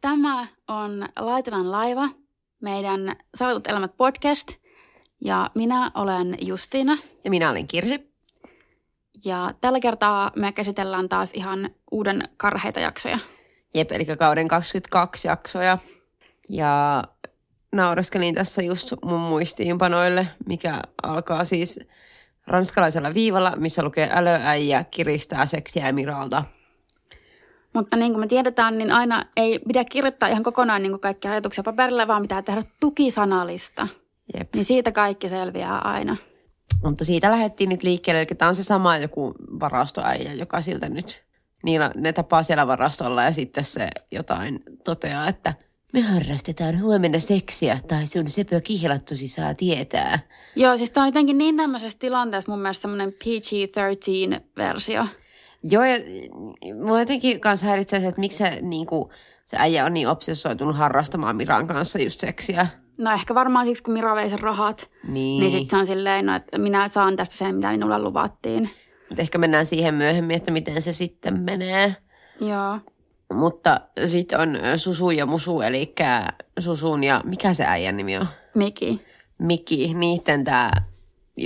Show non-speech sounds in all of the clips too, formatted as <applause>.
tämä on Laitelan laiva, meidän Salatut elämät podcast. Ja minä olen Justiina. Ja minä olen Kirsi. Ja tällä kertaa me käsitellään taas ihan uuden karheita jaksoja. Jep, eli kauden 22 jaksoja. Ja nauraskelin tässä just mun muistiinpanoille, mikä alkaa siis ranskalaisella viivalla, missä lukee älöäijä kiristää seksiä Miralta – mutta niin kuin me tiedetään, niin aina ei pidä kirjoittaa ihan kokonaan niin kuin kaikkia ajatuksia paperille, vaan pitää tehdä tukisanalista. Jep. Niin siitä kaikki selviää aina. Mutta siitä lähdettiin nyt liikkeelle, eli tämä on se sama joku varastoäijä, joka siltä nyt, niillä, ne tapaa siellä varastolla ja sitten se jotain toteaa, että me harrastetaan huomenna seksiä tai sun sepö kihlattusi saa tietää. Joo, siis tämä on jotenkin niin tämmöisessä tilanteessa mun mielestä semmoinen PG-13-versio. Joo, ja mua jotenkin kanssa häiritsee se, että miksi se, niin kuin, se äijä on niin obsessoitunut harrastamaan Miran kanssa just seksiä. No ehkä varmaan siksi, kun Mira vei sen rahat. Niin. Niin sitten se on silleen, no, että minä saan tästä sen, mitä minulle luvattiin. Mutta ehkä mennään siihen myöhemmin, että miten se sitten menee. Joo. Mutta sitten on Susu ja Musu, eli Susun ja mikä se äijän nimi on? Miki. Miki, niiden tämä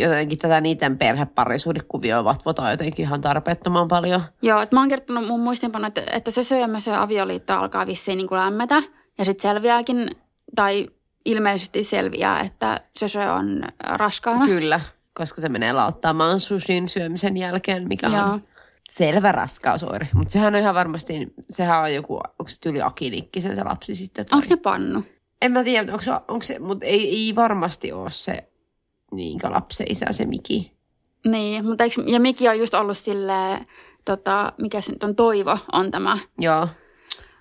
jotenkin tätä niiden perheparisuudekuvioa vatvotaan jotenkin ihan tarpeettoman paljon. Joo, että mä oon kertonut mun muistinpano, että, että se syö ja avioliitto alkaa vissiin niin kuin lämmetä. Ja sitten selviääkin, tai ilmeisesti selviää, että se on raskaana. Kyllä, koska se menee lauttaamaan sushin syömisen jälkeen, mikä Joo. on selvä raskausoire. Mutta sehän on ihan varmasti, sehän on joku, onko se tyyli akinikki se, lapsi sitten? Tai... Onko se pannu? En mä tiedä, onko se, onko se mutta ei, ei varmasti ole se niin lapsen isä se Miki. Niin, mutta eikö, ja Miki on just ollut silleen, tota, mikä se nyt on, Toivo on tämä. Joo.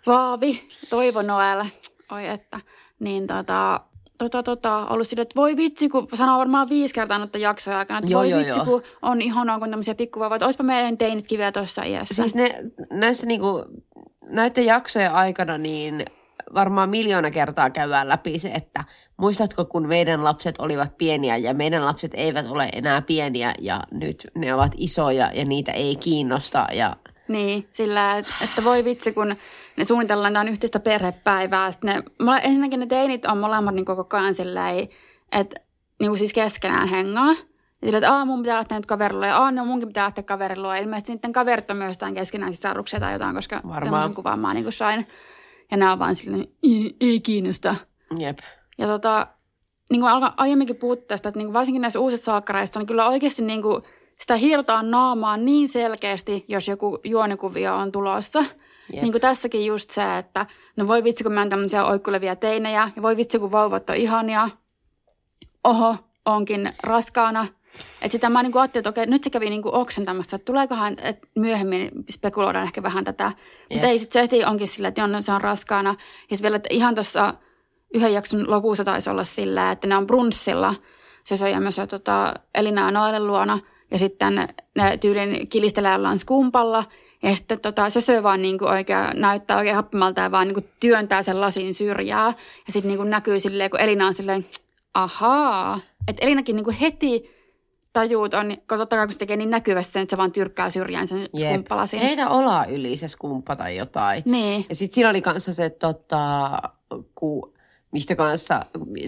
Vaavi, Toivo Noel, oi että. Niin tota, tota, tota, ollut silleen, että voi vitsi, kun sanoo varmaan viisi kertaa noita jaksoja aikana, että joo, voi joo, vitsi, joo. kun on ihanaa, kun tämmöisiä pikkuvauvoja, että olisipa meidän teinitkin vielä tuossa iässä. Siis ne, näissä niinku, näiden jaksojen aikana niin varmaan miljoona kertaa käydään läpi se, että muistatko, kun meidän lapset olivat pieniä ja meidän lapset eivät ole enää pieniä ja nyt ne ovat isoja ja niitä ei kiinnosta. Ja... Niin, sillä, että voi vitsi, kun ne suunnitellaan yhteistä perhepäivää. Sitten ne, ensinnäkin ne teinit on molemmat niin koko ajan silleen, että niin siis keskenään hengaa. Ja sillä, että mun pitää lähteä nyt kaverilla ja no munkin pitää lähteä kaverilla. Ilmeisesti niiden kaverit on myös jotain keskenään sisaruksia tai jotain, koska Varmaan. kuvan mä niin kuin sain. Ja nämä on vaan silleen, ei, ei kiinnosta. Jep. Ja tota, niin kuin aiemminkin puhuttu tästä, että niin kuin varsinkin näissä uusissa salkkareissa, niin kyllä oikeasti niin kuin sitä hirtaan naamaa niin selkeästi, jos joku juonikuvio on tulossa. Yep. Niin kuin tässäkin just se, että no voi vitsi, kun mä oon tämmöisiä oikkulevia teinejä, ja voi vitsi, kun vauvat on ihania. Oho, onkin raskaana. Että sitä mä niin ajattelin, että okei, nyt se kävi niin kuin oksentamassa, että tuleekohan, että myöhemmin spekuloidaan ehkä vähän tätä. Mutta ei sitten se onkin sillä, että on, se on raskaana. Ja vielä, että ihan tuossa yhden jakson lopussa taisi olla sillä, että ne on brunssilla. Se on myös tota, Elina Noelen luona. Ja sitten ne tyylin kilistelee ollaan skumpalla. Ja sitten tota, se syö vaan niin kuin oikein, näyttää oikein happimalta ja vaan niin kuin työntää sen lasin syrjää. Ja sitten niin kuin näkyy silleen, kun Elina on silleen, ahaa. Että Elinakin niin kuin heti tajuut on, kun totta kai kun se tekee niin näkyvästi että se vaan tyrkkää syrjään sen Jep. skumppalasin. Heitä olaa yli se skumppa tai jotain. Niin. Ja sitten siinä oli kanssa se, tota, ku, mistä kanssa,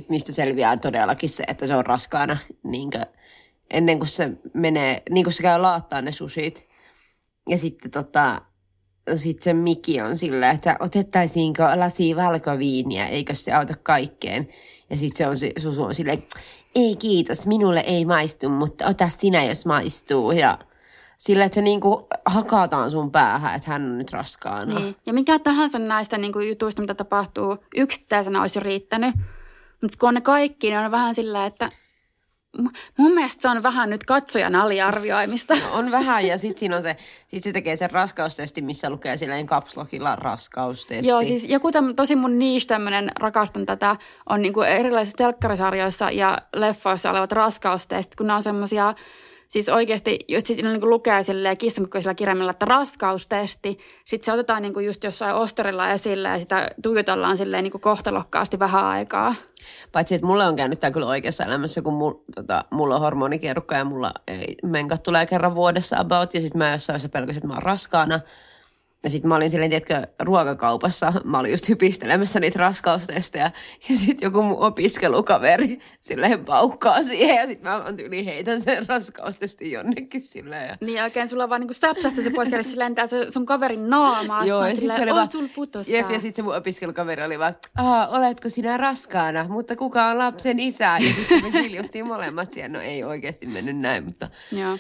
mistä selviää todellakin se, että se on raskaana, niin kuin, ennen kuin se menee, niin kuin se käy laattaa ne susit. Ja sitten tota, sit se Miki on sillä, että otettaisiinko lasi valkoviiniä, eikö se auta kaikkeen. Ja sitten se on, Susu on silleen, ei kiitos, minulle ei maistu, mutta ota sinä, jos maistuu. Ja sillä, että se niinku hakataan sun päähän, että hän on nyt raskaana. Niin. Ja mikä tahansa näistä niinku jutuista, mitä tapahtuu, yksittäisenä olisi riittänyt. Mutta kun on ne kaikki, niin on vähän sillä, että mun mielestä se on vähän nyt katsojan aliarvioimista. No, on vähän ja sitten siinä on se, sit se tekee sen raskaustesti, missä lukee silleen kapslokilla raskaustesti. Joo, siis joku täm, tosi mun niche tämmönen, rakastan tätä, on niinku erilaisissa telkkarisarjoissa ja leffoissa olevat raskaustestit, kun ne on semmosia Siis oikeasti, jos sitten niin lukee silleen kissankokoisella kirjaimella, että raskaustesti, sitten se otetaan niin kuin just jossain ostorilla esille ja sitä tuijotellaan silleen niin kuin kohtalokkaasti vähän aikaa. Paitsi, että mulle on käynyt tämä kyllä oikeassa elämässä, kun mul, tota, mulla on hormonikierukka ja mulla ei, menkat tulee kerran vuodessa about, ja sitten mä jossain pelkäsin, että mä oon raskaana – ja sitten mä olin silleen, tiedätkö, ruokakaupassa, mä olin just hypistelemässä niitä raskaustesteja. Ja sitten joku mun opiskelukaveri silleen paukkaa siihen. Ja sitten mä vaan tyyli heitän sen raskaustestin jonnekin silleen. Ja... Niin oikein, sulla vaan niinku säpsästä se pois, se lentää se sun kaverin naamaa. Joo, ja sitten se oli vaan, jep, ja sitten se mun opiskelukaveri oli vaan, Aa, oletko sinä raskaana, mutta kuka on lapsen isä? Ja sitten me kiljuttiin molemmat siihen. No ei oikeasti mennyt näin, mutta... Joo.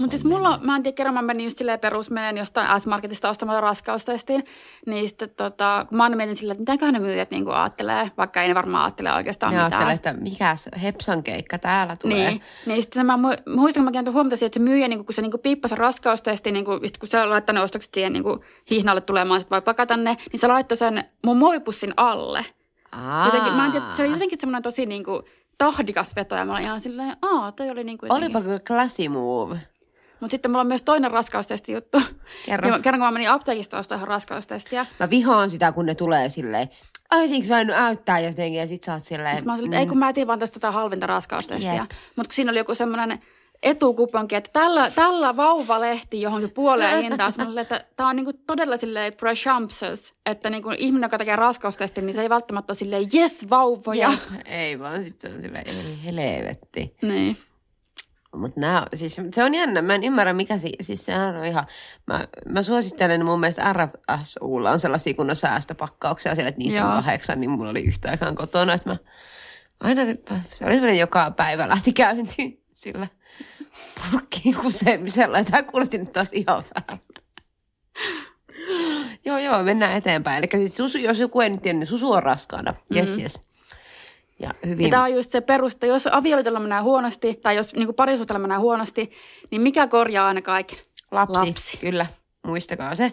Mutta siis mulla, mä en tiedä, kerran mä menin just silleen perus, menen jostain S-Marketista ostamaan raskaustestiin, niin sitten tota, kun mä aina mietin silleen, että mitäköhän ne myyjät niin ajattelee, vaikka ei ne varmaan ajattele oikeastaan ne mitään. että mikäs Hepsan keikka täällä tulee. Niin, niin sitten mä muistan, kun mä huomata että se myyjä, niin kun se niin piippasi raskaustesti, niin kun, kun se laittoi ne ostokset siihen niin hihnalle tulemaan, sitten voi pakata ne, niin se laittoi sen mun muovipussin alle. Aa. Jotenkin, mä en tiedä, se oli jotenkin semmoinen tosi niin kuin, tahdikas veto ja mä olin ihan silleen, aa, toi oli niin kuin jotenkin... Olipa kyllä classy move. Mutta sitten mulla on myös toinen raskaustesti juttu. Kerro. Ja kerran kun mä menin apteekista ostamaan raskaustestiä. Mä vihaan sitä, kun ne tulee silleen, I think mä en näyttää jotenkin ja sit sä oot silleen. Sitten mä olin, että ei kun mä etin vaan tästä tätä halvinta raskaustestiä. Mutta kun siinä oli joku semmoinen etukuponki, että tällä, tällä vauvalehti johonkin puoleen hintaan. Mä olin, että tämä on niinku todella silleen presumptuous, että niinku ihminen, joka tekee raskaustestin, niin se ei välttämättä ole silleen yes vauvoja. Jep. Ei vaan sitten se on silleen, ei helvetti. Niin. Mutta nämä, siis se on jännä. Mä en ymmärrä, mikä si, siis sehän on ihan... Mä, mä suosittelen mun mielestä RFSUlla on sellaisia kunnon säästöpakkauksia siellä, että niissä Joo. on kahdeksan, niin mulla oli yhtään kotona. Että mä aina, se oli sellainen joka päivä lähti käyntiin sillä purkkiin kusemisella. Tämä kuulosti nyt taas ihan väärin. joo, joo, mennään eteenpäin. Eli siis susu, jos joku ei nyt tiedä, niin susu on raskaana. Yes, mm-hmm. yes. Ja, hyvin... ja tämä on just se perusta, jos avioliitolla menee huonosti tai jos niin parisuhteella menee huonosti, niin mikä korjaa aina kaiken? Lapsi. Lapsi. Kyllä, muistakaa se.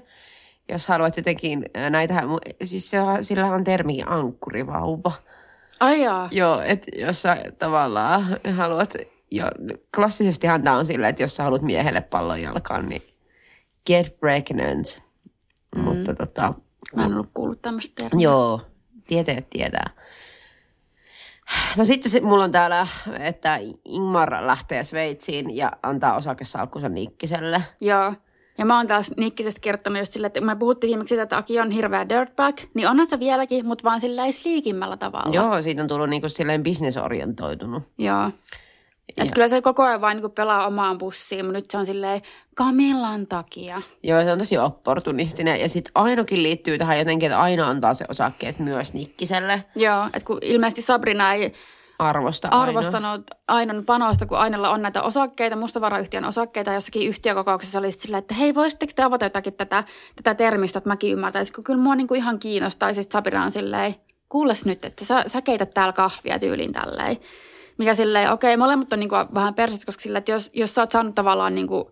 Jos haluat jotenkin näitä, siis se sillä on termi ankkurivauva. Ai jaa. Joo, että jos sä tavallaan haluat, ja klassisestihan tämä on sillä, että jos sä haluat miehelle pallon jalkaan, niin get pregnant. Mm. Mutta tota... Mä en ollut kuullut tämmöistä termiä. Joo, tieteet tietää. No sitten se, mulla on täällä, että Ingmar lähtee Sveitsiin ja antaa osakesalkkunsa Nikkiselle. Joo. Ja mä oon taas Nikkisestä kertonut just sille, että me puhuttiin viimeksi siitä, että Aki on hirveä dirtbag, niin onhan se vieläkin, mutta vaan sillä ei sliikimmällä tavalla. Joo, siitä on tullut niinku silleen bisnesorientoitunut. Joo. Että kyllä se koko ajan vain niin pelaa omaan bussiin, mutta nyt se on silleen Kamillan takia. Joo, se on tosi opportunistinen. Ja sitten Ainokin liittyy tähän jotenkin, että Aino antaa se osakkeet myös Nikkiselle. Joo, että kun ilmeisesti Sabrina ei Arvosta arvostanut Ainon panosta, kun Ainolla on näitä osakkeita, mustavarayhtiön osakkeita jossakin yhtiökokouksessa oli sillä, että hei, voisitteko te avata jotakin tätä, tätä termistä, että mäkin ymmärtäisin, kun kyllä mua niin kuin ihan kiinnostaa. Siis Sabrina on silleen, kuules nyt, että sä, sä keität täällä kahvia tyyliin tälleen mikä silleen, okei, okay, molemmat on niin kuin vähän persit, koska sillä, että jos, jos sä oot saanut tavallaan niin kuin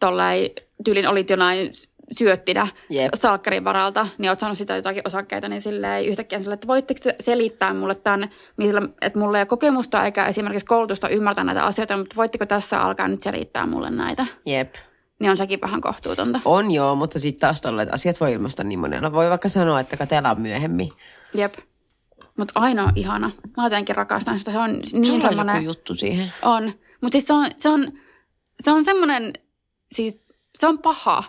tolleen, tyylin olit jonain syöttinä yep. salkkarin varalta, niin oot saanut sitä jotakin osakkeita, niin silleen yhtäkkiä silleen, että voitteko selittää mulle tämän, että mulla ei ole kokemusta eikä esimerkiksi koulutusta ymmärtää näitä asioita, mutta voitteko tässä alkaa nyt selittää mulle näitä? Jep. Niin on sekin vähän kohtuutonta. On joo, mutta sitten taas tolleet asiat voi ilmaista niin monella. Voi vaikka sanoa, että katellaan myöhemmin. Jep. Mutta aina on ihana. Mä jotenkin rakastan sitä. Se on niin Sulla semmoinen... joku juttu siihen. On. Mutta siis se on, se on, se on semmoinen, siis se on paha.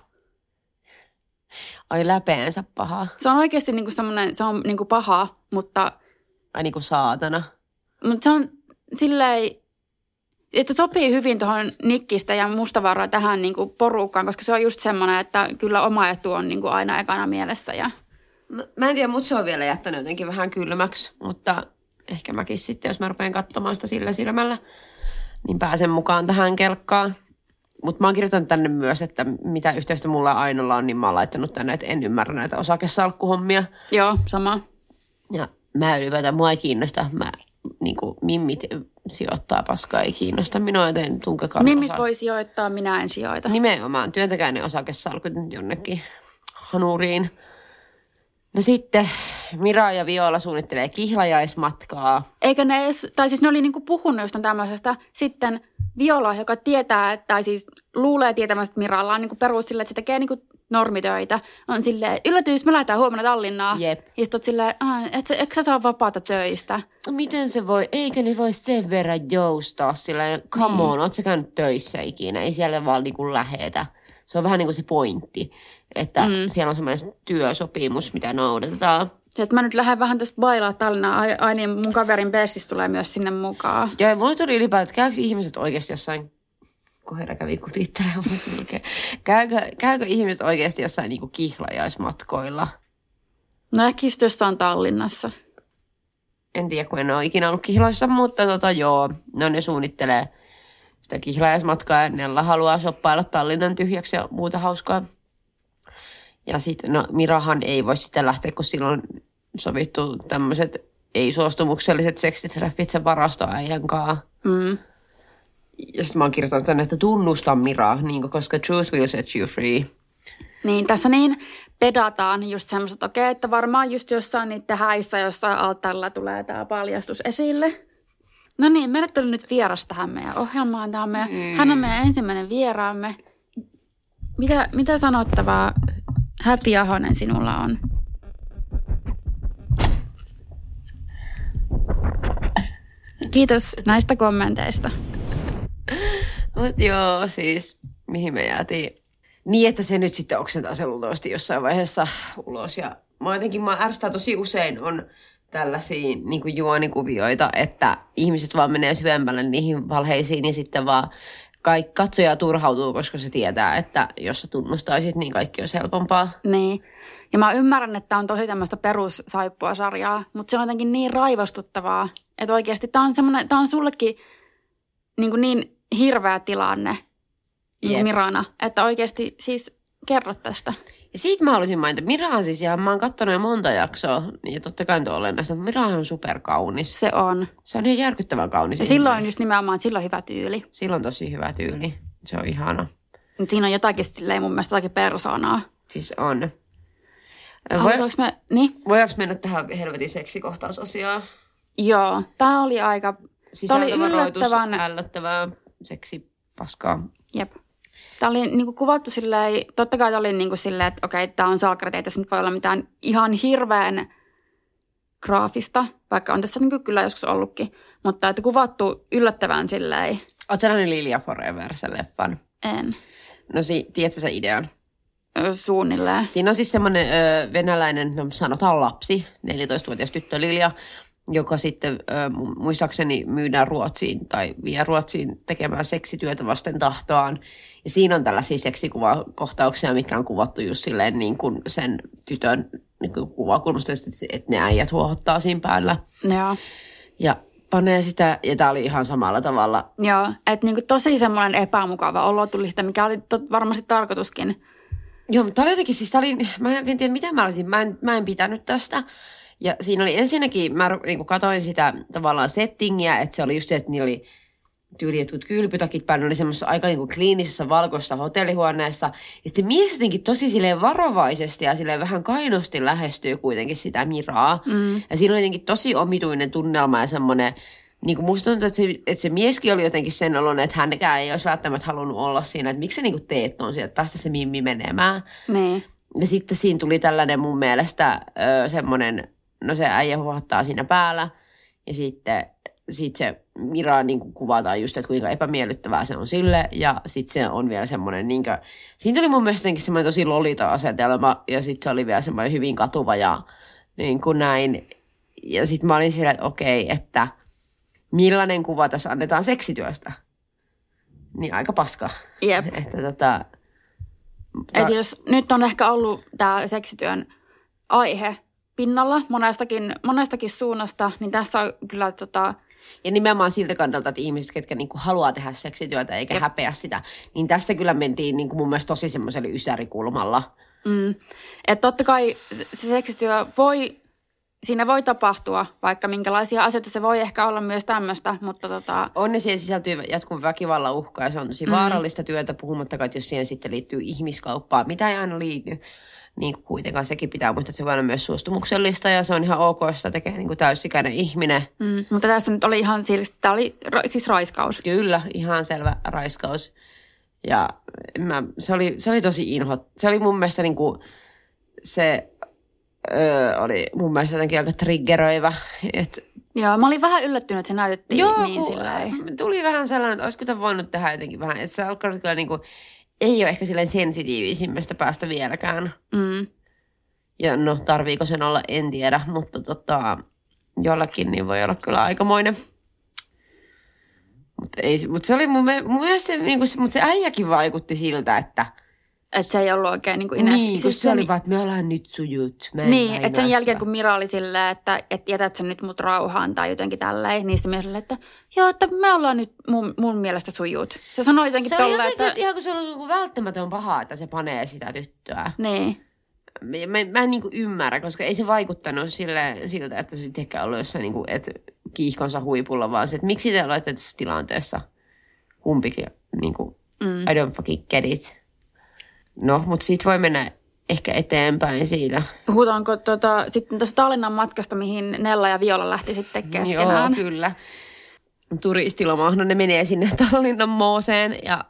Ai läpeensä paha. Se on oikeasti niinku semmoinen, se on niinku paha, mutta... Ai niinku saatana. Mutta se on silleen, että sopii hyvin tuohon Nikkistä ja Mustavaaraa tähän niinku porukkaan, koska se on just semmoinen, että kyllä oma etu on niinku aina ekana mielessä ja... Mä, en tiedä, mutta se on vielä jättänyt jotenkin vähän kylmäksi, mutta ehkä mäkin sitten, jos mä rupean katsomaan sitä sillä silmällä, niin pääsen mukaan tähän kelkkaan. Mutta mä oon kirjoittanut tänne myös, että mitä yhteistä mulla Ainolla on, niin mä oon laittanut tänne, että en ymmärrä näitä osakesalkkuhommia. Joo, sama. Ja mä ylipäätään, mua ei kiinnosta. Mä, niin kuin, mimmit sijoittaa paskaa, ei kiinnosta minua, joten tunkekaa Mimmit osa- voi sijoittaa, minä en sijoita. Nimenomaan, työntäkää ne osakesalkut nyt jonnekin hanuriin. No sitten Mira ja Viola suunnittelee kihlajaismatkaa. Eikä ne edes, tai siis ne oli niinku puhunut jostain tämmöisestä. Sitten Viola, joka tietää, että, tai siis luulee tietämästä, että Miralla on niinku perus sille, että se tekee niinku normitöitä. On silleen, yllätys, me lähdetään huomenna Tallinnaan. Jep. Ja sit oot silleen, "Ah, et, sä- eikö sä saa vapaata töistä? Miten se voi, eikö ne voi sen verran joustaa sillä, come Niin. on, oot sä käynyt töissä ikinä, ei siellä vaan niinku lähetä. Se on vähän niin kuin se pointti, että mm. siellä on semmoinen työsopimus, mitä noudatetaan. Se, että mä nyt lähden vähän tästä bailaa Tallinnaan. Ai, ai niin, mun kaverin bestis tulee myös sinne mukaan. Ja mulle tuli ylipäätään, että käykö ihmiset oikeasti jossain, kävi kutittelemaan mut melkein. käykö, käykö ihmiset oikeasti jossain niinku kihlajaismatkoilla? No ehkä jossain Tallinnassa. En tiedä, kun en ole ikinä ollut kihloissa, mutta tota joo, no ne suunnittelee sitä kihlajaismatkaa ja Nella haluaa shoppailla Tallinnan tyhjäksi ja muuta hauskaa. Ja sitten, no Mirahan ei voi sitten lähteä, kun silloin sovittu tämmöiset ei-suostumukselliset seksitreffit sen varastoäijän kanssa. Mm. Ja sitten mä oon kirjoittanut tänne, että tunnusta Mira, niin koska truth will set you free. Niin, tässä niin pedataan just semmoista, että okei, että varmaan just jossain niiden häissä, jossain alttarilla tulee tämä paljastus esille. No niin, meille tuli nyt vieras tähän meidän ohjelmaan. Tämä on meidän, mm. Hän on meidän ensimmäinen vieraamme. Mitä, mitä sanottavaa Häpi Ahonen sinulla on? Kiitos näistä kommenteista. Mut joo, siis mihin me jäätiin? Niin, että se nyt sitten oksentaa se luultavasti jossain vaiheessa ulos. Ja mä jotenkin, mä tosi usein on tällaisia niin kuin juonikuvioita, että ihmiset vaan menee syvemmälle niihin valheisiin ja sitten vaan kaikki katsoja turhautuu, koska se tietää, että jos sä tunnustaisit, niin kaikki olisi helpompaa. Niin. Ja mä ymmärrän, että tämä on tosi tämmöistä perussaippua sarjaa, mutta se on jotenkin niin raivostuttavaa, että oikeasti tämä on, semmoinen, tää on sullekin niin, kuin niin hirveä tilanne Jep. Mirana, että oikeasti siis kerro tästä. Ja siitä mä haluaisin mainita, Mira on siis ihan, mä oon katsonut jo monta jaksoa, ja totta kai nyt olennaista, mutta Mira on superkaunis. Se on. Se on ihan järkyttävän kaunis. Ja ihminen. silloin just nimenomaan, silloin hyvä tyyli. Sillä on tosi hyvä tyyli. Se on ihana. Mut Siinä on jotakin silleen mun mielestä jotakin persoonaa. Siis on. Voi, me, niin? voidaanko mennä tähän helvetin seksikohtausasiaan? Joo, tämä oli aika, tämä oli yllättävän, ällöttävää seksipaskaa. Jep. Tämä oli niinku kuvattu silleen, totta kai oli niinku silleen, että okei, tämä on salkkarit, ei tässä nyt voi olla mitään ihan hirveän graafista, vaikka on tässä niinku kyllä joskus ollutkin. Mutta että kuvattu yllättävän silleen, Oletko nähnyt Lilia Forever, sen leffan? en No si, tiedätkö sä idean? suunnilleen. Siinä on siis semmoinen ö, venäläinen, no sanotaan lapsi, 14-vuotias tyttö Lilja, joka sitten muistaakseni myydään Ruotsiin tai vie Ruotsiin tekemään seksityötä vasten tahtoaan. Ja siinä on tällaisia seksikuvakohtauksia, mitkä on kuvattu just silleen niin kuin sen tytön niin kuin kuvakulmasta, että ne äijät huohottaa siinä päällä. Joo. Ja panee sitä, ja tämä oli ihan samalla tavalla. Joo, että niinku tosi semmoinen epämukava olo tuli sitä, mikä oli tot, varmasti tarkoituskin. Joo, mutta tämä oli jotenkin, siis tää oli, mä en oikein tiedä, mitä mä olisin, mä en, mä en pitänyt tästä. Ja siinä oli ensinnäkin, mä niin katoin sitä tavallaan settingiä, että se oli just se, että niillä oli tyyli jotkut kylpytakit päällä, oli semmoisessa aika niin kuin kliinisessä valkoisessa hotellihuoneessa. Ja se mies jotenkin tosi silleen varovaisesti ja silleen vähän kainosti lähestyy kuitenkin sitä Miraa. Mm. Ja siinä oli jotenkin tosi omituinen tunnelma ja semmoinen, niin kuin musta tuntuu, että se, että se mieskin oli jotenkin sen oloinen, että hänkään ei olisi välttämättä halunnut olla siinä, että miksi sä niin kuin teet ton sieltä, että päästä se mimmi menemään. Niin. Ja sitten siinä tuli tällainen mun mielestä semmoinen, no se äijä huohottaa siinä päällä. Ja sitten sit se Mira niin kuin kuvataan just, että kuinka epämiellyttävää se on sille. Ja sitten se on vielä semmoinen, niin kuin, siinä tuli mun mielestä semmoinen tosi lolita-asetelma. Ja sitten se oli vielä semmoinen hyvin katuva ja niin kuin näin. Ja sitten mä olin siellä, että okei, että millainen kuva tässä annetaan seksityöstä. Niin aika paska. Jep. <laughs> Että tota, Et jos nyt on ehkä ollut tämä seksityön aihe pinnalla monestakin, monestakin suunnasta, niin tässä on kyllä tota, Ja nimenomaan siltä kannalta, että ihmiset, ketkä niinku haluaa tehdä seksityötä eikä Jep. häpeä sitä, niin tässä kyllä mentiin niinku mun mielestä tosi semmoiselle ysärikulmalla. Mm. Että totta kai se se seksityö voi siinä voi tapahtua vaikka minkälaisia asioita. Se voi ehkä olla myös tämmöistä, mutta tota, On ne siihen sisältyy jatkuva väkivallan uhka ja se on tosi mm. vaarallista työtä, puhumattakaan, että jos siihen sitten liittyy ihmiskauppaa, mitä ei aina liity. Niin kuin kuitenkaan sekin pitää muistaa, että se voi olla myös suostumuksellista ja se on ihan ok, jos sitä tekee niin kuin täysikäinen ihminen. mm, mutta tässä nyt oli ihan siis, tämä oli ra- siis raiskaus. Kyllä, ihan selvä raiskaus. Ja mä, se, oli, se oli tosi inho. Se oli mun mielestä niin kuin, se öö, oli mun mielestä jotenkin aika triggeröivä. Et, Joo, mä olin vähän yllättynyt, että se näytettiin joo, niin sillä tuli vähän sellainen, että olisiko tämä voinut tehdä jotenkin vähän. Että se alkoi kyllä niin kuin, ei ole ehkä silleen sensitiivisimmästä päästä vieläkään. Mm. Ja no, tarviiko sen olla, en tiedä, mutta tota, jollakin niin voi olla kyllä aikamoinen. Mutta mut se oli mun, mun mielestä se, niin se, mut se äijäkin vaikutti siltä, että Että se ei ollut oikein niin kuin inä. niin, kun siis se oli vaan, että me ollaan nyt sujut. Mä en Niin, että sen jälkeen kun Mira oli silleen, että, että jätät sen nyt mut rauhaan tai jotenkin tälleen, niin sitten oli, että joo, että me ollaan nyt mun, mun mielestä sujut. Se sanoi jotenkin Se tolleen, jotenkin, että... että... ihan kun se oli joku välttämätön paha, että se panee sitä tyttöä. Niin, Mä, mä, mä en niin ymmärrä, koska ei se vaikuttanut sille, siltä, että se sitten ehkä ollut jossain niin kuin, että kiihkonsa huipulla, vaan se, että miksi te olette tässä tilanteessa kumpikin, niin kuin, mm. I don't fucking get it. No, mutta siitä voi mennä ehkä eteenpäin siitä. Puhutaanko tota, sitten tästä Tallinnan matkasta, mihin Nella ja Viola lähti sitten keskenään? Joo, kyllä. Turistilomaahan no ne menee sinne <laughs> Tallinnan Mooseen ja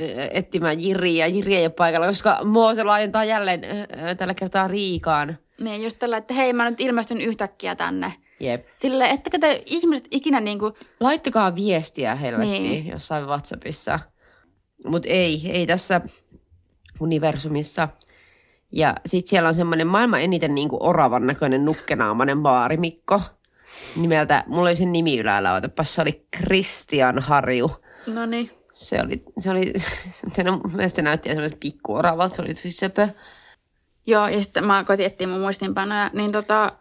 ö, etsimään Jiriä. Jiri ei ole paikalla, koska Moose laajentaa jälleen ö, tällä kertaa Riikaan. Niin, just tällä, että hei, mä nyt ilmestyn yhtäkkiä tänne. Jep. Sille, ettekö te ihmiset ikinä niinku, Laittakaa viestiä helvettiin Niin. jossain WhatsAppissa. Mutta ei, ei tässä universumissa. Ja sitten siellä on semmoinen maailman eniten niinku oravan näköinen nukkenaamainen baarimikko. Nimeltä, mulla oli sen nimi ylällä, otapas, se oli Christian Harju. no niin, Se oli, se oli, <laughs> se, no, mielestä se näytti semmoiset pikkuoravalta, se oli tosi söpö. Joo, ja sitten mä koitin etsiä mun muistinpanoja, niin tota,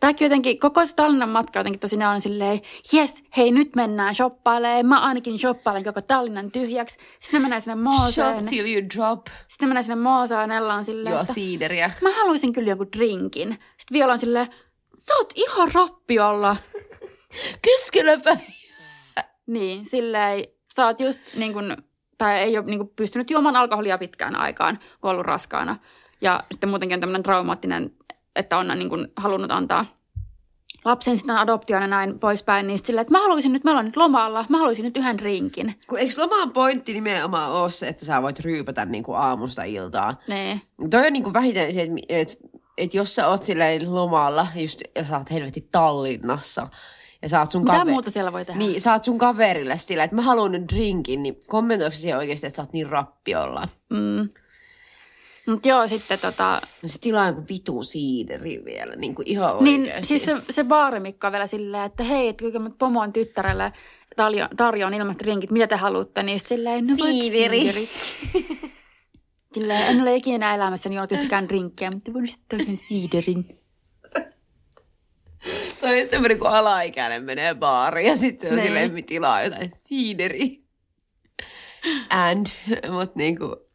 Tämäkin jotenkin, koko se Tallinnan matka jotenkin tosi ne on silleen, jes, hei nyt mennään shoppailemaan. Mä ainakin shoppailen koko Tallinnan tyhjäksi. Sitten menee sinne Mooseen. Shop till you drop. Sitten menee sinne Mooseen ja Nella on silleen, Joo, että siideriä. mä haluaisin kyllä joku drinkin. Sitten Viola on silleen, sä oot ihan rappiolla. <laughs> Keskellä päivää. niin, silleen, sä oot just niin kuin, tai ei ole niin kuin pystynyt juomaan alkoholia pitkään aikaan, kun ollut raskaana. Ja sitten muutenkin on tämmöinen traumaattinen, että on niin kuin halunnut antaa lapsen sitten adoptioon ja näin poispäin, niin silleen, että mä haluaisin nyt, me ollaan nyt lomalla, mä haluaisin nyt yhden drinkin. Kun eikö lomaan pointti nimenomaan ole se, että sä voit ryypätä niin kuin aamusta iltaan? Niin. Toi on niin kuin vähiten se, että et, et jos sä oot silleen lomalla just, ja sä oot helvetti Tallinnassa, ja oot sun Mitä kaver- muuta siellä voi tehdä? Niin, oot sun kaverille sillä, että mä haluan nyt drinkin, niin kommentoiko siihen oikeasti, että sä oot niin rappiolla? Mm. Mutta joo, sitten tota, se tilaa joku vitu siideri vielä, niin kuin ihan niin oikeasti. siis se, se baarimikko on vielä silleen, että hei, että kuinka mä pomon tyttärelle tarjo, tarjoan ilmat drinkit, mitä te haluatte, niin sitten silleen, no Siideri. siiderit. <laughs> Silleen, en ole ikinä elämässäni juonut yhtäkään drinkkiä, mutta voin sitten siiderin. <laughs> Toi on semmoinen, kun alaikäinen menee baariin ja sitten on Niin. silleen, tilaa jotain siideri. And, mut niinku...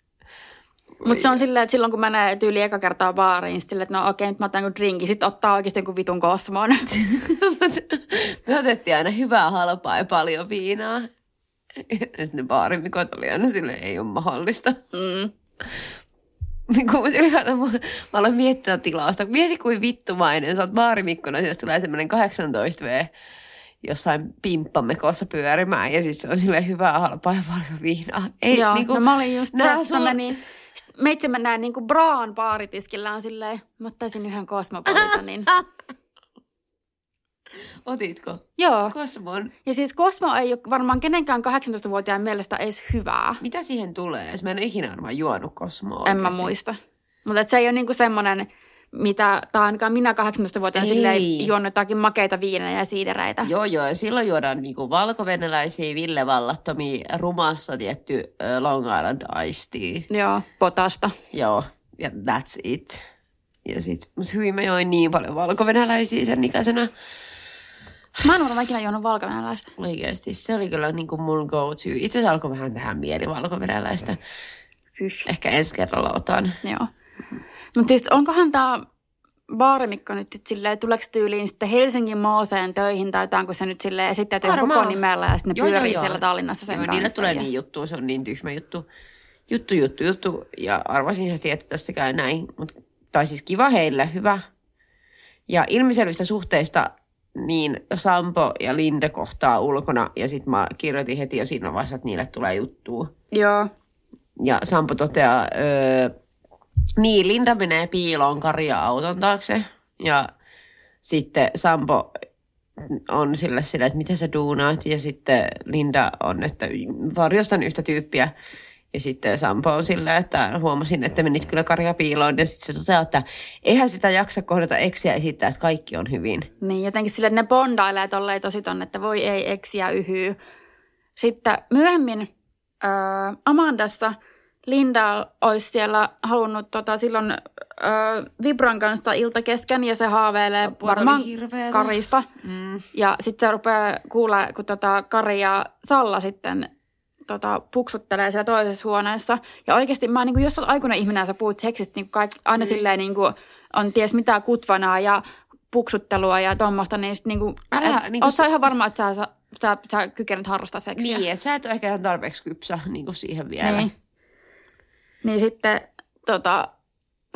Mutta se on silleen, että silloin kun menee tyyli eka kertaa baariin, sit silleen, että no okei, nyt mä otan jonkun drinkin, sitten ottaa oikeasti jonkun vitun kosmon. <laughs> Me otettiin aina hyvää, halpaa ja paljon viinaa. Ja ne baarimikot oli aina silleen, ei ole mahdollista. Mm. Niin kun ylipäätään mä, mä aloin miettiä tilausta. Mieti kuin vittumainen. Sä oot baarimikkona, sinne tulee semmoinen 18V jossain pimppamekossa pyörimään. Ja siis se on silleen hyvää, halpaa ja paljon viinaa. Ei, Joo, niinku, no mä olin just se, nää että meitsi mennään niin kuin Braan baaritiskillä on silleen, mä ottaisin yhden kosmopolitanin. <laughs> Otitko? Joo, Kosmon. ja siis Kosmo ei ole varmaan kenenkään 18-vuotiaan mielestä edes hyvää. Mitä siihen tulee? Jos mä en ole ikinä varmaan juonut Kosmoa En mä muista. Mutta se ei ole niinku semmoinen, mitä, tai ainakaan minä 18-vuotiaana Ei. silleen juonut jotakin makeita viinejä ja siidereitä. Joo, joo. Ja silloin juodaan niinku valkovenäläisiä, villevallattomia, rumassa tietty äh, Long Island Iced Tea. Joo, potasta. Joo, ja that's it. Ja sit mut hyvin mä join niin paljon valkovenäläisiä sen ikäisenä. Mä en ole ikinä juonut valkovenäläistä. Oikeasti se oli kyllä niin kuin mun go-to. Itse asiassa alkoi vähän tehdä mieli valkovenäläistä. Ehkä ensi kerralla otan. Joo. Mutta siis onkohan tämä baarimikko nyt sit silleen, tuleeko tyyliin sitten Helsingin Mooseen töihin tai jotain, kun se nyt silleen esittäytyy Varmaan. koko nimellä ja sitten ne Joo, pyörii joo. siellä Tallinnassa sen Joo, kanssa. niille tulee ja... niin juttu, se on niin tyhmä juttu. Juttu, juttu, juttu. Ja arvasin heti, että tässä käy näin. Mut, tai siis kiva heille, hyvä. Ja ilmiselvistä suhteista niin Sampo ja Linde kohtaa ulkona. Ja sitten mä kirjoitin heti jo siinä vaiheessa, että niille tulee juttua. Joo, Ja Sampo toteaa, öö, niin Linda menee piiloon Karia auton taakse. Ja sitten Sampo on sille sille, että mitä sä duunaat. Ja sitten Linda on, että varjostan yhtä tyyppiä. Ja sitten Sampo on silleen, että huomasin, että menit kyllä Karia piiloon. Ja sitten se toteaa, että eihän sitä jaksa kohdata eksiä esittää, että kaikki on hyvin. niin jotenkin sille ne bondailee tolleen tosi tonne, että voi ei eksiä yhyy. Sitten myöhemmin äh, Amandassa Linda olisi siellä halunnut tota, silloin äh, Vibran kanssa ilta kesken ja se haaveilee toi varmaan. Karista. Mm. Ja sitten se rupeaa kuulee, kun tota Kari ja Salla sitten tota, puksuttelee siellä toisessa huoneessa. Ja oikeasti mä, niin kuin, jos olet aikuinen ihminen ja sä puhut seksistä, niin kaikki, aina silleen niin kuin, on ties mitä kutvanaa ja puksuttelua ja tuommoista, niin, sit, niin kuin, Älä, et, niin kuin se- ihan varma, että sä, sä, sä, sä kykenet harrastaa seksiä? Niin, että sä et ole ehkä ihan tarpeeksi kypsä niin kuin siihen vielä. Niin. Niin sitten tota,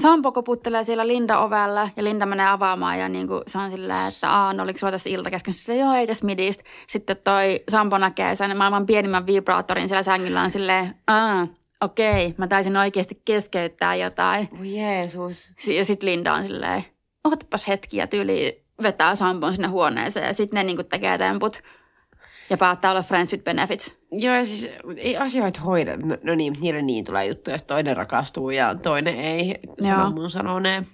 Sampo koputtelee siellä Linda ovella ja Linda menee avaamaan ja niin kuin se on silleen, että aah, no oliko sulla tässä ilta kesken? Sitten joo, ei tässä midistä. Sitten toi Sampo näkee sen maailman pienimmän vibraattorin siellä sängyllään silleen, aa, okei, mä taisin oikeasti keskeyttää jotain. Voi Jeesus. Ja sitten Linda on silleen, ootapas hetki ja tyyli vetää Sampon sinne huoneeseen ja sitten ne niin kuin tekee temput ja päättää olla friends with benefits. Joo, ja siis ei asioita hoida. No, no niin, niille niin tulee juttuja, jos toinen rakastuu ja toinen ei. Sano mun sanoneen.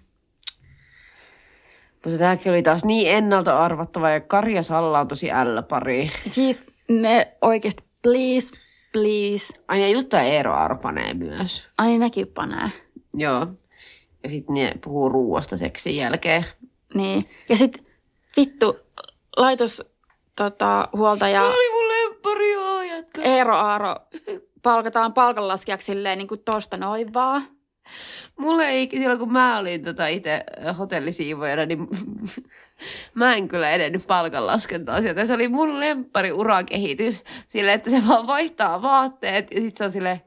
Mutta tämäkin oli taas niin ennalta arvattava ja Karja Salla on tosi ällä-pari. Siis ne oikeasti, please, please. Aina ja Jutta Eero arpanee myös. Ai nekin panee. Joo. Ja sitten ne puhuu ruuasta seksin jälkeen. Niin. Ja sit vittu, laitos tota, huoltaja Oli mun lemppari, jatka. Eero Aaro palkataan palkanlaskijaksi silleen niin kuin tosta noin vaan. Mulle ei, silloin kun mä olin tota itse hotellisiivoajana, niin <laughs> mä en kyllä edennyt palkanlaskentaa sieltä. Se oli mun lemppari urakehitys, sille että se vaan vaihtaa vaatteet ja sitten se on silleen,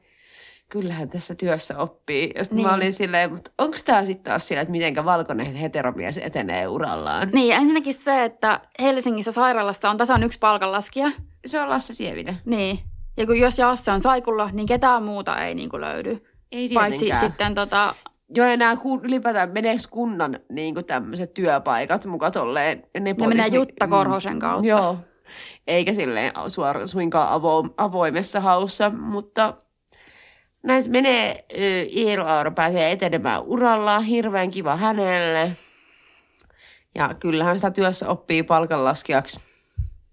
kyllähän tässä työssä oppii. Ja sitten niin. mä Niin. olin silleen, mutta onko tämä sitten taas sillä, että mitenkä valkoinen heteromies etenee urallaan? Niin, ensinnäkin se, että Helsingissä sairaalassa on tasan yksi palkanlaskija. Se on Lasse Sievinen. Niin. Ja kun jos Jasse on saikulla, niin ketään muuta ei niin kuin löydy. Ei Paitsi sitten tota, Joo, ja nämä kun, ylipäätään meneekö kunnan niin tämmöiset työpaikat mukaan tolleen ne menee Jutta Korhosen kautta. Joo, eikä silleen suora, suinkaan avo, avoimessa haussa, mutta näin se menee. Iiro Auro pääsee etenemään urallaan, hirveän kiva hänelle. Ja kyllähän sitä työssä oppii palkanlaskijaksi.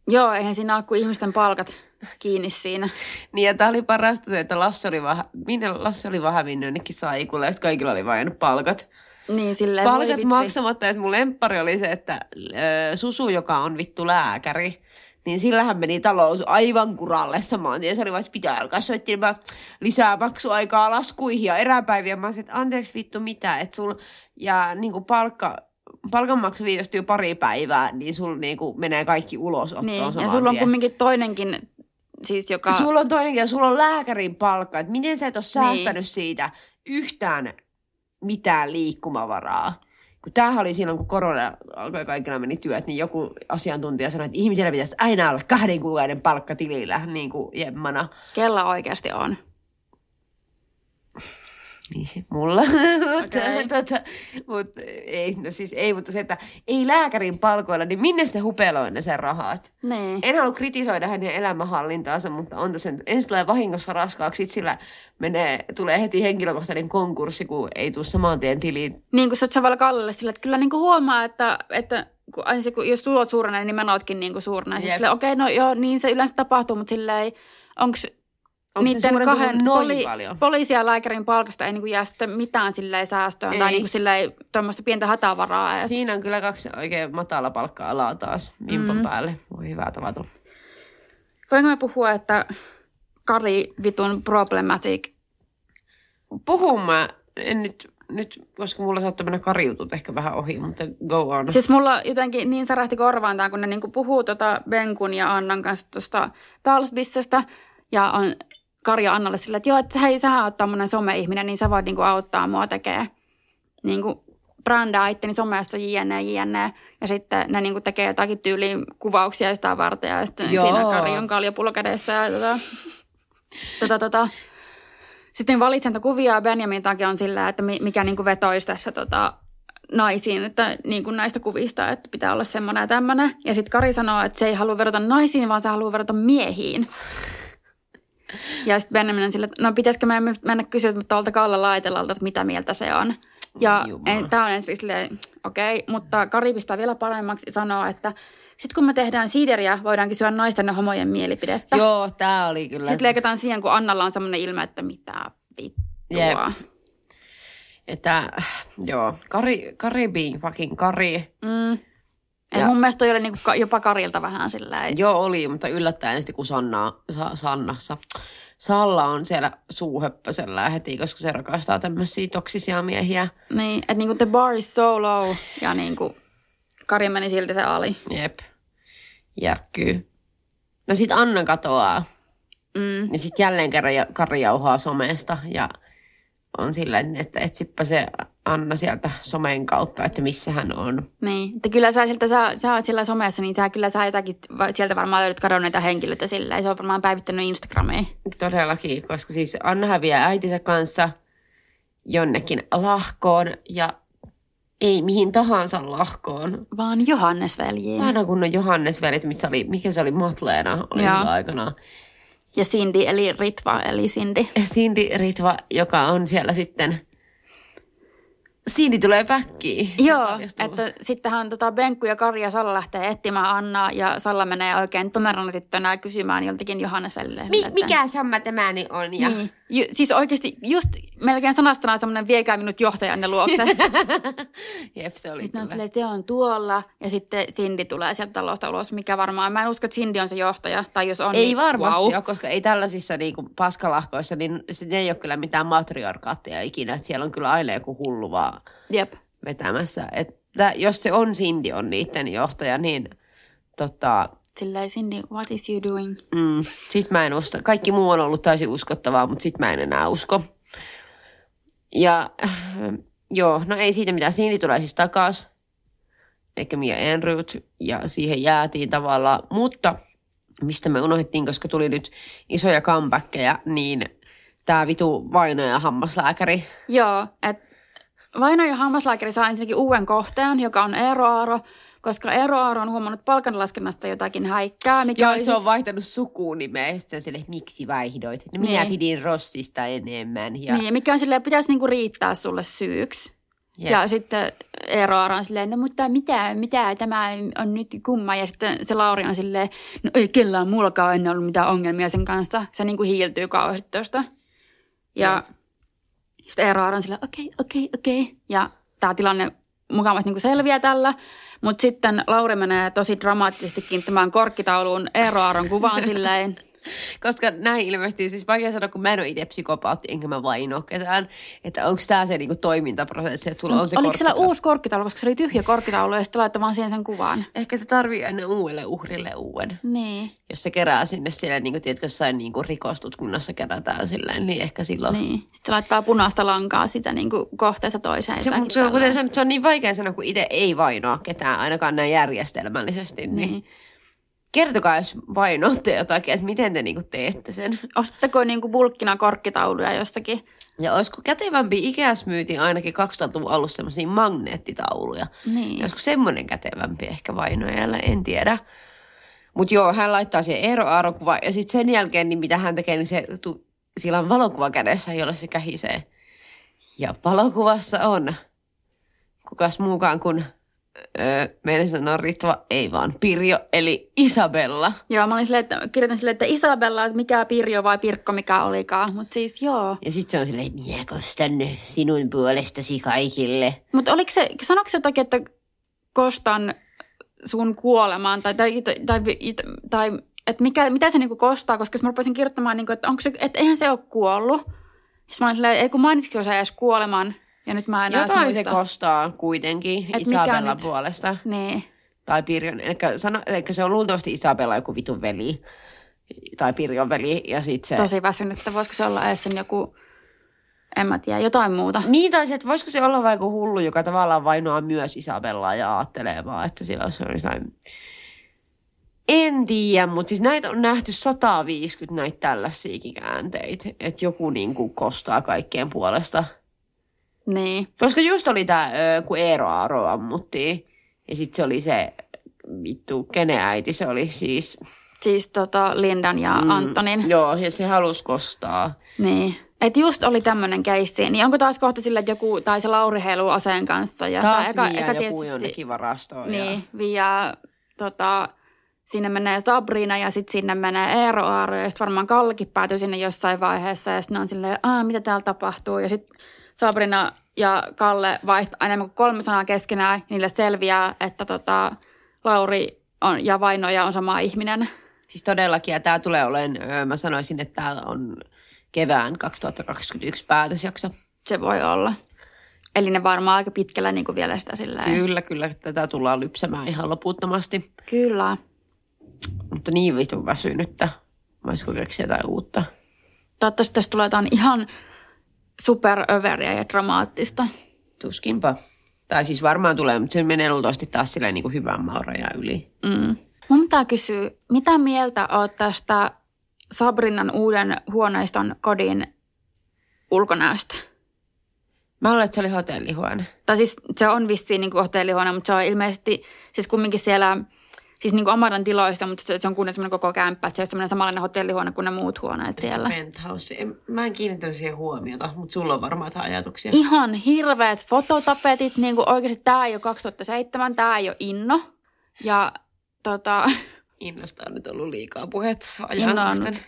Joo, eihän siinä ole kuin ihmisten palkat kiinni siinä. <laughs> Niin ja tää oli parasta se, että Lasse oli vaan, minne Lasse oli vaan hävinnyt jonnekin saikulle, että kaikilla oli vain palkat. Niin silleen, palkat maksamatta. Että mun lemppari oli se, että ö, Susu, joka on vittu lääkäri, niin sillähän meni talous aivan kuralle samaan tien. Se oli vaan, että pitää alkaa soittelemaan lisää maksuaikaa laskuihin ja eräpäiviä. Mä olisin, että anteeksi vittu mitä, että sul, ja niin kuin palkka, palkanmaksu viivästyy pari päivää, niin sul niin kuin menee kaikki ulosottoon Niin, ja sulla on kumminkin toinenkin, siis joka... Sulla on toinenkin, ja sulla on lääkärin palkka. Että miten sä et ole säästänyt Niin. siitä yhtään mitään liikkumavaraa? Kun tämähän oli silloin, kun korona alkoi kaikilla meni työt, niin joku asiantuntija sanoi, että ihmisillä pitäisi aina olla kahden kuukauden palkka tilillä, niin kuin jemmana. Kella oikeasti on. Niin, mulla. <laughs> mutta, Okei. tota, mutta, ei, no siis ei, mutta se, että ei lääkärin palkoilla, niin minne se hupeloi ne sen rahat? Niin. En halua kritisoida hänen elämänhallintaansa, mutta on tässä, ensin tulee vahingossa raskaaksi, sit sillä menee, tulee heti henkilökohtainen konkurssi, kun ei tule saman tien tiliin. Niin kuin sä oot Savalla Kallelle sillä, että kyllä niin kuin huomaa, että, että kun, aina se, kun, jos tulot suurenee, niin menotkin niin kuin suurenee. Sitten okei, okay, no joo, niin se yleensä tapahtuu, mutta silleen, onko Onko niiden kahden noin poli, paljon? poliisi- ja lääkärin palkasta ei niin kuin jää sitten mitään silleen säästöön Ei. tai niin kuin tuommoista pientä hätävaraa edes. Siinä on kyllä kaksi oikein matala palkka-alaa taas vimpan Mm. päälle. Voi hyvää tavata. Voinko me puhua, että Kari vitun problematic? Puhun mä, en nyt, nyt, koska mulla saattaa mennä karjutut ehkä vähän ohi, mutta go on. Siis mulla jotenkin niin särähti korvaan tää, kun ne niinku puhuu tota Benkun ja Annan kanssa tuosta Talsbissestä. Ja on Karja Annalle sillä, että joo, että hei, sä oot tommonen some-ihminen, niin sä voit niinku auttaa mua tekee niinku brändaa itteni somessa jne, jne. Ja sitten ne niinku tekee jotakin tyyliin kuvauksia sitä varten ja sitten Joo. siinä Kari on kaljapullo kädessä ja tota, tota, tota. Sitten valitsen kuvia ja Benjamin takia on sillä, että mi- mikä niinku vetoisi tässä tota, naisiin, että niin kuin näistä kuvista, että pitää olla semmoinen ja tämmöinen. Ja sitten Kari sanoo, että se ei halua verrata naisiin, vaan se haluaa verrata miehiin. Ja sitten Benjamin on sillä, että no pitäisikö meidän mennä kysyä tuolta Kalle Laitelalta, että mitä mieltä se on. Ja tämä on ensin silleen, okei, okay, mutta Kari pistää vielä paremmaksi ja sanoo, että sitten kun me tehdään siideriä, voidaan kysyä naisten ja homojen mielipidettä. Joo, tää oli kyllä. Sitten leikataan siihen, kun Annalla on semmoinen ilme, että mitä vittua. Jep. Että, joo, Kari, Karibi, fucking Kari. Mm. Ja- mun mielestä toi oli niinku ka- jopa Karilta vähän sillä Joo, oli, mutta yllättäen sitten kun Sanna, Sa, Sannassa, Salla on siellä suuhöppösellä heti, koska se rakastaa tämmöisiä toksisia miehiä. Niin, että niinku the bar is so low ja niinku Kari meni silti se ali. Jep, järkkyy. No sit Anna katoaa. Mm. Ja sitten jälleen kerran Kari jauhaa somesta ja on sillä, että etsipä se Anna sieltä somen kautta, että missä hän on. Niin, että kyllä sä, sieltä, sä, sä oot siellä somessa, niin sä kyllä sä jotakin, sieltä varmaan löydät kadonneita henkilöitä sillä se on varmaan päivittänyt Instagramiin. Todellakin, koska siis Anna häviää äitinsä kanssa jonnekin lahkoon ja ei mihin tahansa lahkoon. Vaan Johannes veljiin. Aina kun on Johannes-velit, missä oli, mikä se oli, Matleena oli aikana. Ja Cindy, eli Ritva, eli Cindy. Cindy Ritva, joka on siellä sitten... Cindy tulee päkkiin. Joo, että sittenhän tota Benkku ja Kari ja Salla lähtee etsimään Annaa ja Salla menee oikein tomerana tyttönä kysymään joltakin Johannes. Mi- mikä samma tämäni on? Ja... Niin. Ju, siis oikeasti just melkein sanastana semmoinen viekää minut johtajanne luokse. <laughs> Jep, se oli Sitten on silleen, se on tuolla ja sitten Cindy tulee sieltä talosta ulos, mikä varmaan, mä en usko, että Cindy on se johtaja, tai jos on, Ei niin varmasti wow. ole, koska ei tällaisissa niinku paskalahkoissa, niin se ne ei ole kyllä mitään matriarkaatteja ikinä. Että siellä on kyllä aina joku hullu vaan Jep. vetämässä. Että jos se on Cindy on niiden johtaja, niin tota, Silleen, Cindy, what is you doing? mm, sit mä en usko. Kaikki muu on ollut täysin uskottavaa, mutta sit mä en enää usko. Ja äh, joo, no ei siitä mitään. Cindy tulee siis takas. Eli Mia Enryt, ja siihen jäätiin tavallaan. Mutta mistä me unohdettiin, koska tuli nyt isoja comebackkejä, niin tämä vitu vaino ja hammaslääkäri. Joo, että Vaino ja hammaslääkäri saa ensinnäkin uuden kohteen, joka on Eero Aaro, koska Eero Aaro on huomannut palkanlaskennassa jotakin häikkää, mikä Joo, se on siis- vaihtanut sukunimeä. Ja sitten on sille, miksi vaihdoit? No minä Niin. pidin Rossista enemmän. Ja, Niin, mikä on silleen, pitäisi niinku riittää sulle syyksi. Jep. Ja sitten Eero Aaro on silleen, no mutta mitä, mitä tämä on nyt kumma. Ja sitten se Lauri on silleen, no ei kellään muullakaan ennen ollut mitään ongelmia sen kanssa. Se niinku hiiltyy kauheasti tuosta. Ja sitten Eero Aaro on silleen, okei, okei, okei. Ja tämä tilanne mukavasti niinku selviää tällä. Mutta sitten Lauri menee tosi dramaattisesti kiinnittämään korkkitauluun Eero Aaron kuvaan <laughs> silleen, <laughs> Koska näin ilmeisesti, siis vaikea sanoa, kun mä en ole itse psykopaatti, enkä mä vaino ketään, että onko tämä se niinku toimintaprosessi, että sulla on se Oliko siellä korkkitaulu. uusi korkkitaulu, koska se oli tyhjä korkkitaulu ja sitten laittoi vaan siihen sen kuvan. Ehkä se tarvii aina uudelle uhrille uuden. Niin, Jos se kerää sinne silleen, niin kuin tiedätkö, jossain niin kuin rikostutkinnassa kerätään silleen, niin ehkä silloin. niin. Sitten laittaa punaista lankaa sitä niin kuin kohteesta toiseen. Se, se, on, kuten se on niin vaikea sanoa, kun itse ei vainoa ketään, ainakaan näin järjestelmällisesti. Niin. Niin. Kertokaa, jos vainoatte jotakin, että miten te niinku teette sen. Ostatko niin kuin bulkkina korkkitauluja jostakin? Ja olisiko kätevämpi Ikeas myytiin ainakin 2000-luvun alussa semmoisia magneettitauluja. Niin. Ja Olisiko semmoinen kätevämpi ehkä vainoajalle, en tiedä. Mutta joo, hän laittaa siihen Eero Aaron kuva ja sitten sen jälkeen, niin mitä hän tekee, niin se tu- sillä on valokuva kädessä, jolle se kähisee. Ja valokuvassa on kukas muukaan kuin öö, meidän sanoo Ritva, ei vaan Pirjo, eli Isabella. Joo, mä olin silleen, että kirjoitin silleen, että Isabella, että mikä Pirjo vai Pirkko mikä olikaan. Mutta siis joo. Ja sitten se on silleen, minä kostan sinun puolestasi kaikille. Mutta oliko se, sanoiko se jotakin, että kostan sun kuolemaan tai, tai, tai, tai, tai että mikä, mitä se niinku kostaa, koska jos mä rupesin kirjoittamaan, niinku, että, onko se, että eihän se ole kuollut. Sitten mä olin silleen, ei kun mainitsiko se edes kuoleman. Ja nyt mä en enää Jotain se kostaa kuitenkin Et Isabella nyt? puolesta. Niin. Tai Pirjon. Eli, sano, eli se on luultavasti Isabella joku vitun veli. Tai Pirjon veli. Ja sit se... Tosi väsynyttä. Voisiko se olla edes sen joku, en mä tiedä, jotain muuta. Niin, tai se, että voisiko se olla vaikka hullu, joka tavallaan vainoaa myös Isabellaa ja ajattelee vaan, että sillä olisi jotain... En tiedä, mutta siis näitä on nähty 150 näitä tällaisiakin käänteitä, että joku niin kuin kostaa kaikkien puolesta. Niin. Koska just oli tämä, kun Eero Aaro ammuttiin, ja sitten se oli se, vittu, kenen äiti se oli siis. Siis tota Lindan ja mm. Antonin. Joo, ja se halusi kostaa. Niin. Et just oli tämmöinen keissi. Niin onko taas kohta sillä, että joku, tai se Lauri heiluu aseen kanssa. Ja Taas tai vie joku tietysti- jonnekin varastoon. Niin, Ja... vie, tota, sinne menee Sabrina ja sitten sinne menee Eero Aaro ja sitten varmaan Kallekin päätyy sinne jossain vaiheessa ja sitten on silleen, Aa, mitä täällä tapahtuu ja sitten Sabrina ja Kalle vaihtaa enemmän kuin kolme sanaa keskenään, niille selviää, että tota, Lauri on, ja Vainoja on sama ihminen. Siis todellakin, ja tämä tulee olemaan, mä sanoisin, että tämä on kevään 2021 päätösjakso. Se voi olla. Eli ne varmaan aika pitkällä niin kuin vielä sitä silleen. Kyllä, kyllä, tätä tullaan lypsämään ihan loputtomasti. Kyllä. Mutta niin vitun väsynyttä. Voisiko keksiä jotain uutta? Toivottavasti tästä tulee jotain ihan superöveriä ja dramaattista. Tuskinpa. Tai siis varmaan tulee, mutta se menee luultavasti taas silleen niin kuin hyvän yli. Mm. Mun pitää kysyä, mitä mieltä oot tästä Sabrinan uuden huoneiston kodin ulkonäöstä? Mä luulen, että se oli hotellihuone. Tai siis se on vissiin niin kuin hotellihuone, mutta se on ilmeisesti siis kumminkin siellä siis niin kuin Amaran tiloissa, mutta se, se on kuitenkin semmoinen koko kämppä, että se on semmoinen samanlainen hotellihuone kuin ne muut huoneet siellä. Penthouse. En, mä en kiinnittänyt siihen huomiota, mutta sulla on varmaan jotain ajatuksia. Ihan hirveät fototapetit, niin kuin oikeasti tämä ei ole 2007, tämä ei ole Inno. Ja tota, <laughs> Innosta on nyt ollut liikaa puhetta Inno on ajan nyt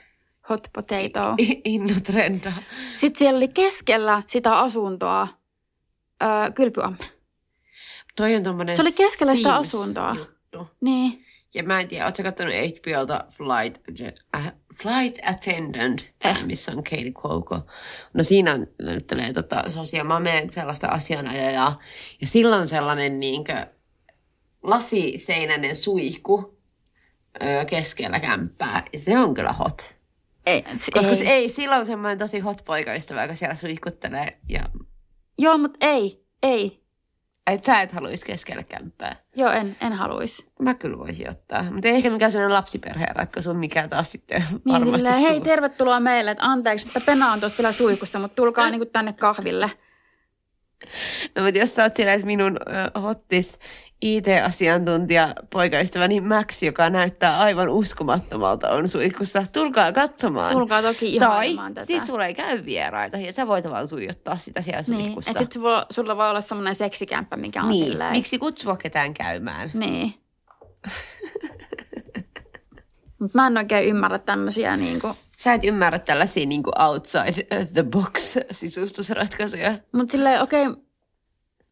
hot potato. Inno trendaa. Sitten siellä oli keskellä sitä asuntoa öö, kylpyamme. Toi on tommonen Se oli keskellä sitä Sims asuntoa. Juttu. Niin. Ja mä en tiedä, ootko katsonut HBOlta Flight, äh, Flight Attendant, Eh. missä on Katie Cuoco. No siinä näyttelee tota, Sosia Mame sellaista asianajajaa. Ja sillä on sellainen niinkö lasiseinäinen suihku öö, keskellä kämppää. Ja se on kyllä hot. Ei, Koska ei. se ei, sillä on semmoinen tosi hot poikaystävä, joka siellä suihkuttelee. Ja Joo, mutta ei. Ei. Et sä et haluaisi keskellä kämppää. Joo, en, en haluaisi. Mä kyllä voisin ottaa. Mutta ei ehkä mikään sellainen lapsiperheen ratkaisu, mikä taas sitten Niin varmasti silleen, hei, tervetuloa meille. Että anteeksi, että Pena on tuossa vielä suihkussa, mutta tulkaa niinku tänne kahville. No mutta jos sä oot siellä minun ö, hottis IT-asiantuntija poikaystäväni niin Max, joka näyttää aivan uskomattomalta, on suihkussa. Tulkaa katsomaan. Tulkaa toki tai ihailemaan tätä. sit sulla ei käy vieraita ja sä voit vaan tuijottaa sitä siellä Niin, suihkussa. että sit se voi, sulla voi olla semmoinen seksikämppä, mikä on niin. silleen. Miksi kutsua ketään käymään? Niin. <laughs> Mut mä en oikein ymmärrä tämmöisiä niinku. Sä et ymmärrä tällaisia niin kuin outside the box sisustusratkaisuja. Mut silleen, okei, okay,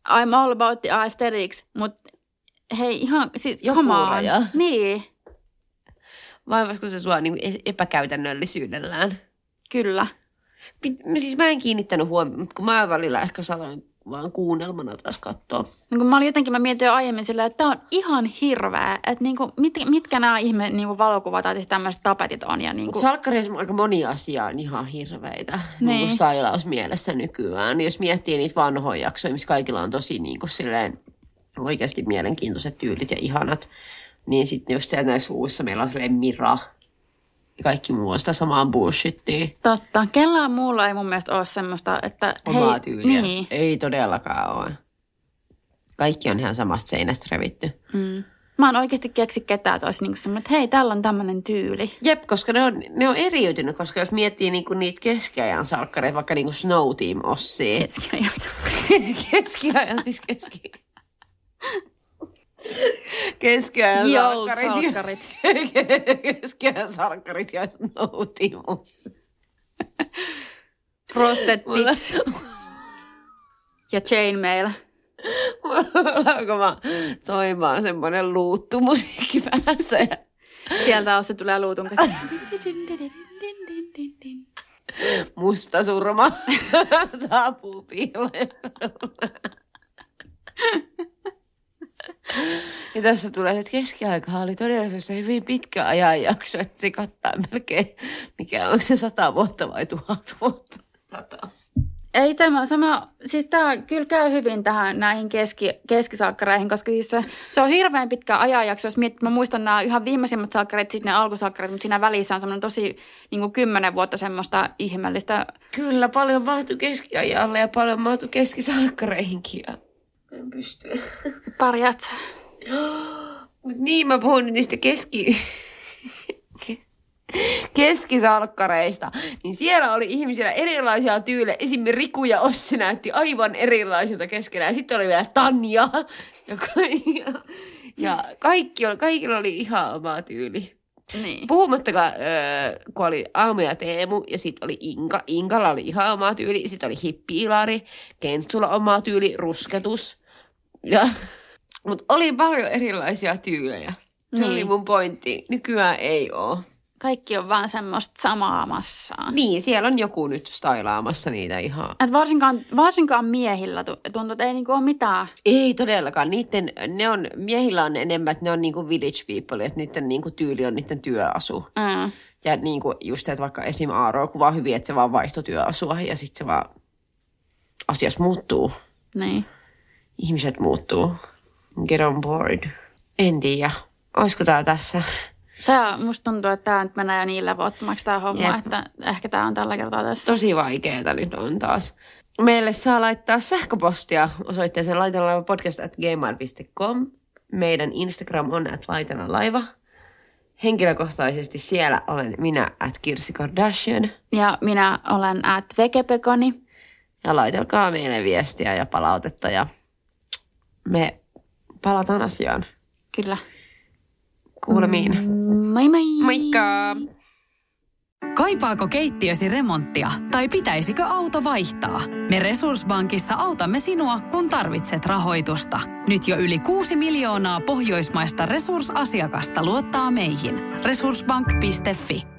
I'm all about the aesthetics, mut hei ihan, siis Joku come on. raja. <laughs> Niin, Vaivasko se sua niin epäkäytännöllisyydellään? kyllä. Siis mä en kiinnittänyt huomioon, mutta kun mä välillä ehkä saatoin vaan kuunnelmana taas katsoa. Niin kun mä olin jotenkin, mä mietin jo aiemmin silleen, että tää on ihan hirveä. Että niinku, mit, mitkä nämä ihme niinku valokuvat tai siis tämmöiset tapetit on. Ja niinku, Mutta salkkareissa aika moni asia on ihan hirveitä niin. Niin. niin stylaus mielessä nykyään. Jos miettii niitä vanhoja jaksoja, missä kaikilla on tosi niin kuin silleen oikeasti mielenkiintoiset tyylit ja ihanat, niin sitten just siellä näissä uusissa meillä on silleen Mira ja kaikki muu on sitä samaa bullshittia. Totta. Kellään muulla ei mun mielestä ole semmoista, että Omaa hei, tyyliä. Niin. Ei todellakaan ole. Kaikki on ihan samasta seinästä revitty. Mm. Mä en oikeasti keksi ketään, että olisi niinku semmoinen, että hei, tällä on tämmöinen tyyli. Jep, koska ne on, ne on eriytynyt, koska jos miettii niinku niitä keskiajan salkkareita, vaikka niinku Snow Team Ossia, Keskiajassa. <laughs> keskiajan, siis keski... Keskiajan salkkarit. salkkarit. <laughs> Keskiajan salkkarit ja noutimus. Frosted tips ja chainmail. mulla mä soimaan semmoinen luuttumusiikki päässä. Ja... Sieltä on se tulee luutun kanssa. Musta surma <laughs> saapuu piilojen <laughs> Ja tässä tulee, että keskiaika oli todellisuudessa hyvin pitkä ajanjakso, että se kattaa melkein, mikä on se sata vuotta vai tuhat vuotta. Sata. Ei tämä sama, siis tämä kyllä käy hyvin tähän näihin keski, keskisalkkareihin, koska siis se, se on hirveän pitkä ajanjakso. Jos miet, mä muistan nämä ihan viimeisimmät salkkarit, sitten ne alkusalkkarit, mutta siinä välissä on semmoinen tosi niin kuin kymmenen vuotta semmoista ihmeellistä. Kyllä, paljon mahtui keskiajalle ja paljon mahtui keskisalkkareihinkin. En pysty. <laughs> Pärjät sä? Mut niin, mä puhun nyt niistä keski... keskisalkkareista, niin siellä oli ihmisillä erilaisia tyylejä. Esimerkiksi Riku ja Ossi näytti aivan erilaisilta keskenään. Sitten oli vielä Tanja. Ja, ja, ja kaikki, kaikilla oli ihan oma tyyli. Niin. Puhumattakaan, öö, kun oli Aamu ja Teemu ja sitten oli Inka. Inkalla oli ihan oma tyyli. Sitten oli Hippi-Ilari, Kentsulla oma tyyli, rusketus. Ja, mutta oli paljon erilaisia tyylejä. Se Niin. oli mun pointti. Nykyään ei oo. Kaikki on vaan semmoista samaa massaa. Niin, siellä on joku nyt stylaamassa niitä ihan. Et varsinkaan, varsinkaan miehillä tu- tuntuu, että ei niinku ole mitään. Ei todellakaan. Niitten, ne on, miehillä on enemmän, että ne on niinku village people, että niiden niinku tyyli on niiden työasu. Mm. Ja niinku just, että vaikka esim. Aaro kuvaa hyvin, että se vaan vaihtoi työasua ja sitten se vaan asiat muuttuu. Niin. Ihmiset muuttuu. Get on board. En tiedä. Olisiko tää tässä? Tää, musta tuntuu, että tämä nyt menee jo niin levottomaksi tämä homma, Jep. että ehkä tämä on tällä kertaa tässä. Tosi vaikeeta nyt on taas. Meille saa laittaa sähköpostia osoitteeseen laitanalaiva.podcast.gmail.com. Meidän Instagram on at laitanalaiva. Henkilökohtaisesti siellä olen minä at Kirsi Kardashian. Ja minä olen at vegepekoni. Ja laitelkaa meille viestiä ja palautetta ja me palataan asiaan. Kyllä. Kuulemiin. Moi moi! Moikka! Kaipaako keittiösi remonttia tai pitäisikö auto vaihtaa? Me Resurssbankissa autamme sinua, kun tarvitset rahoitusta. Nyt jo yli 6 miljoonaa pohjoismaista resursasiakasta luottaa meihin. Resurssbank.fi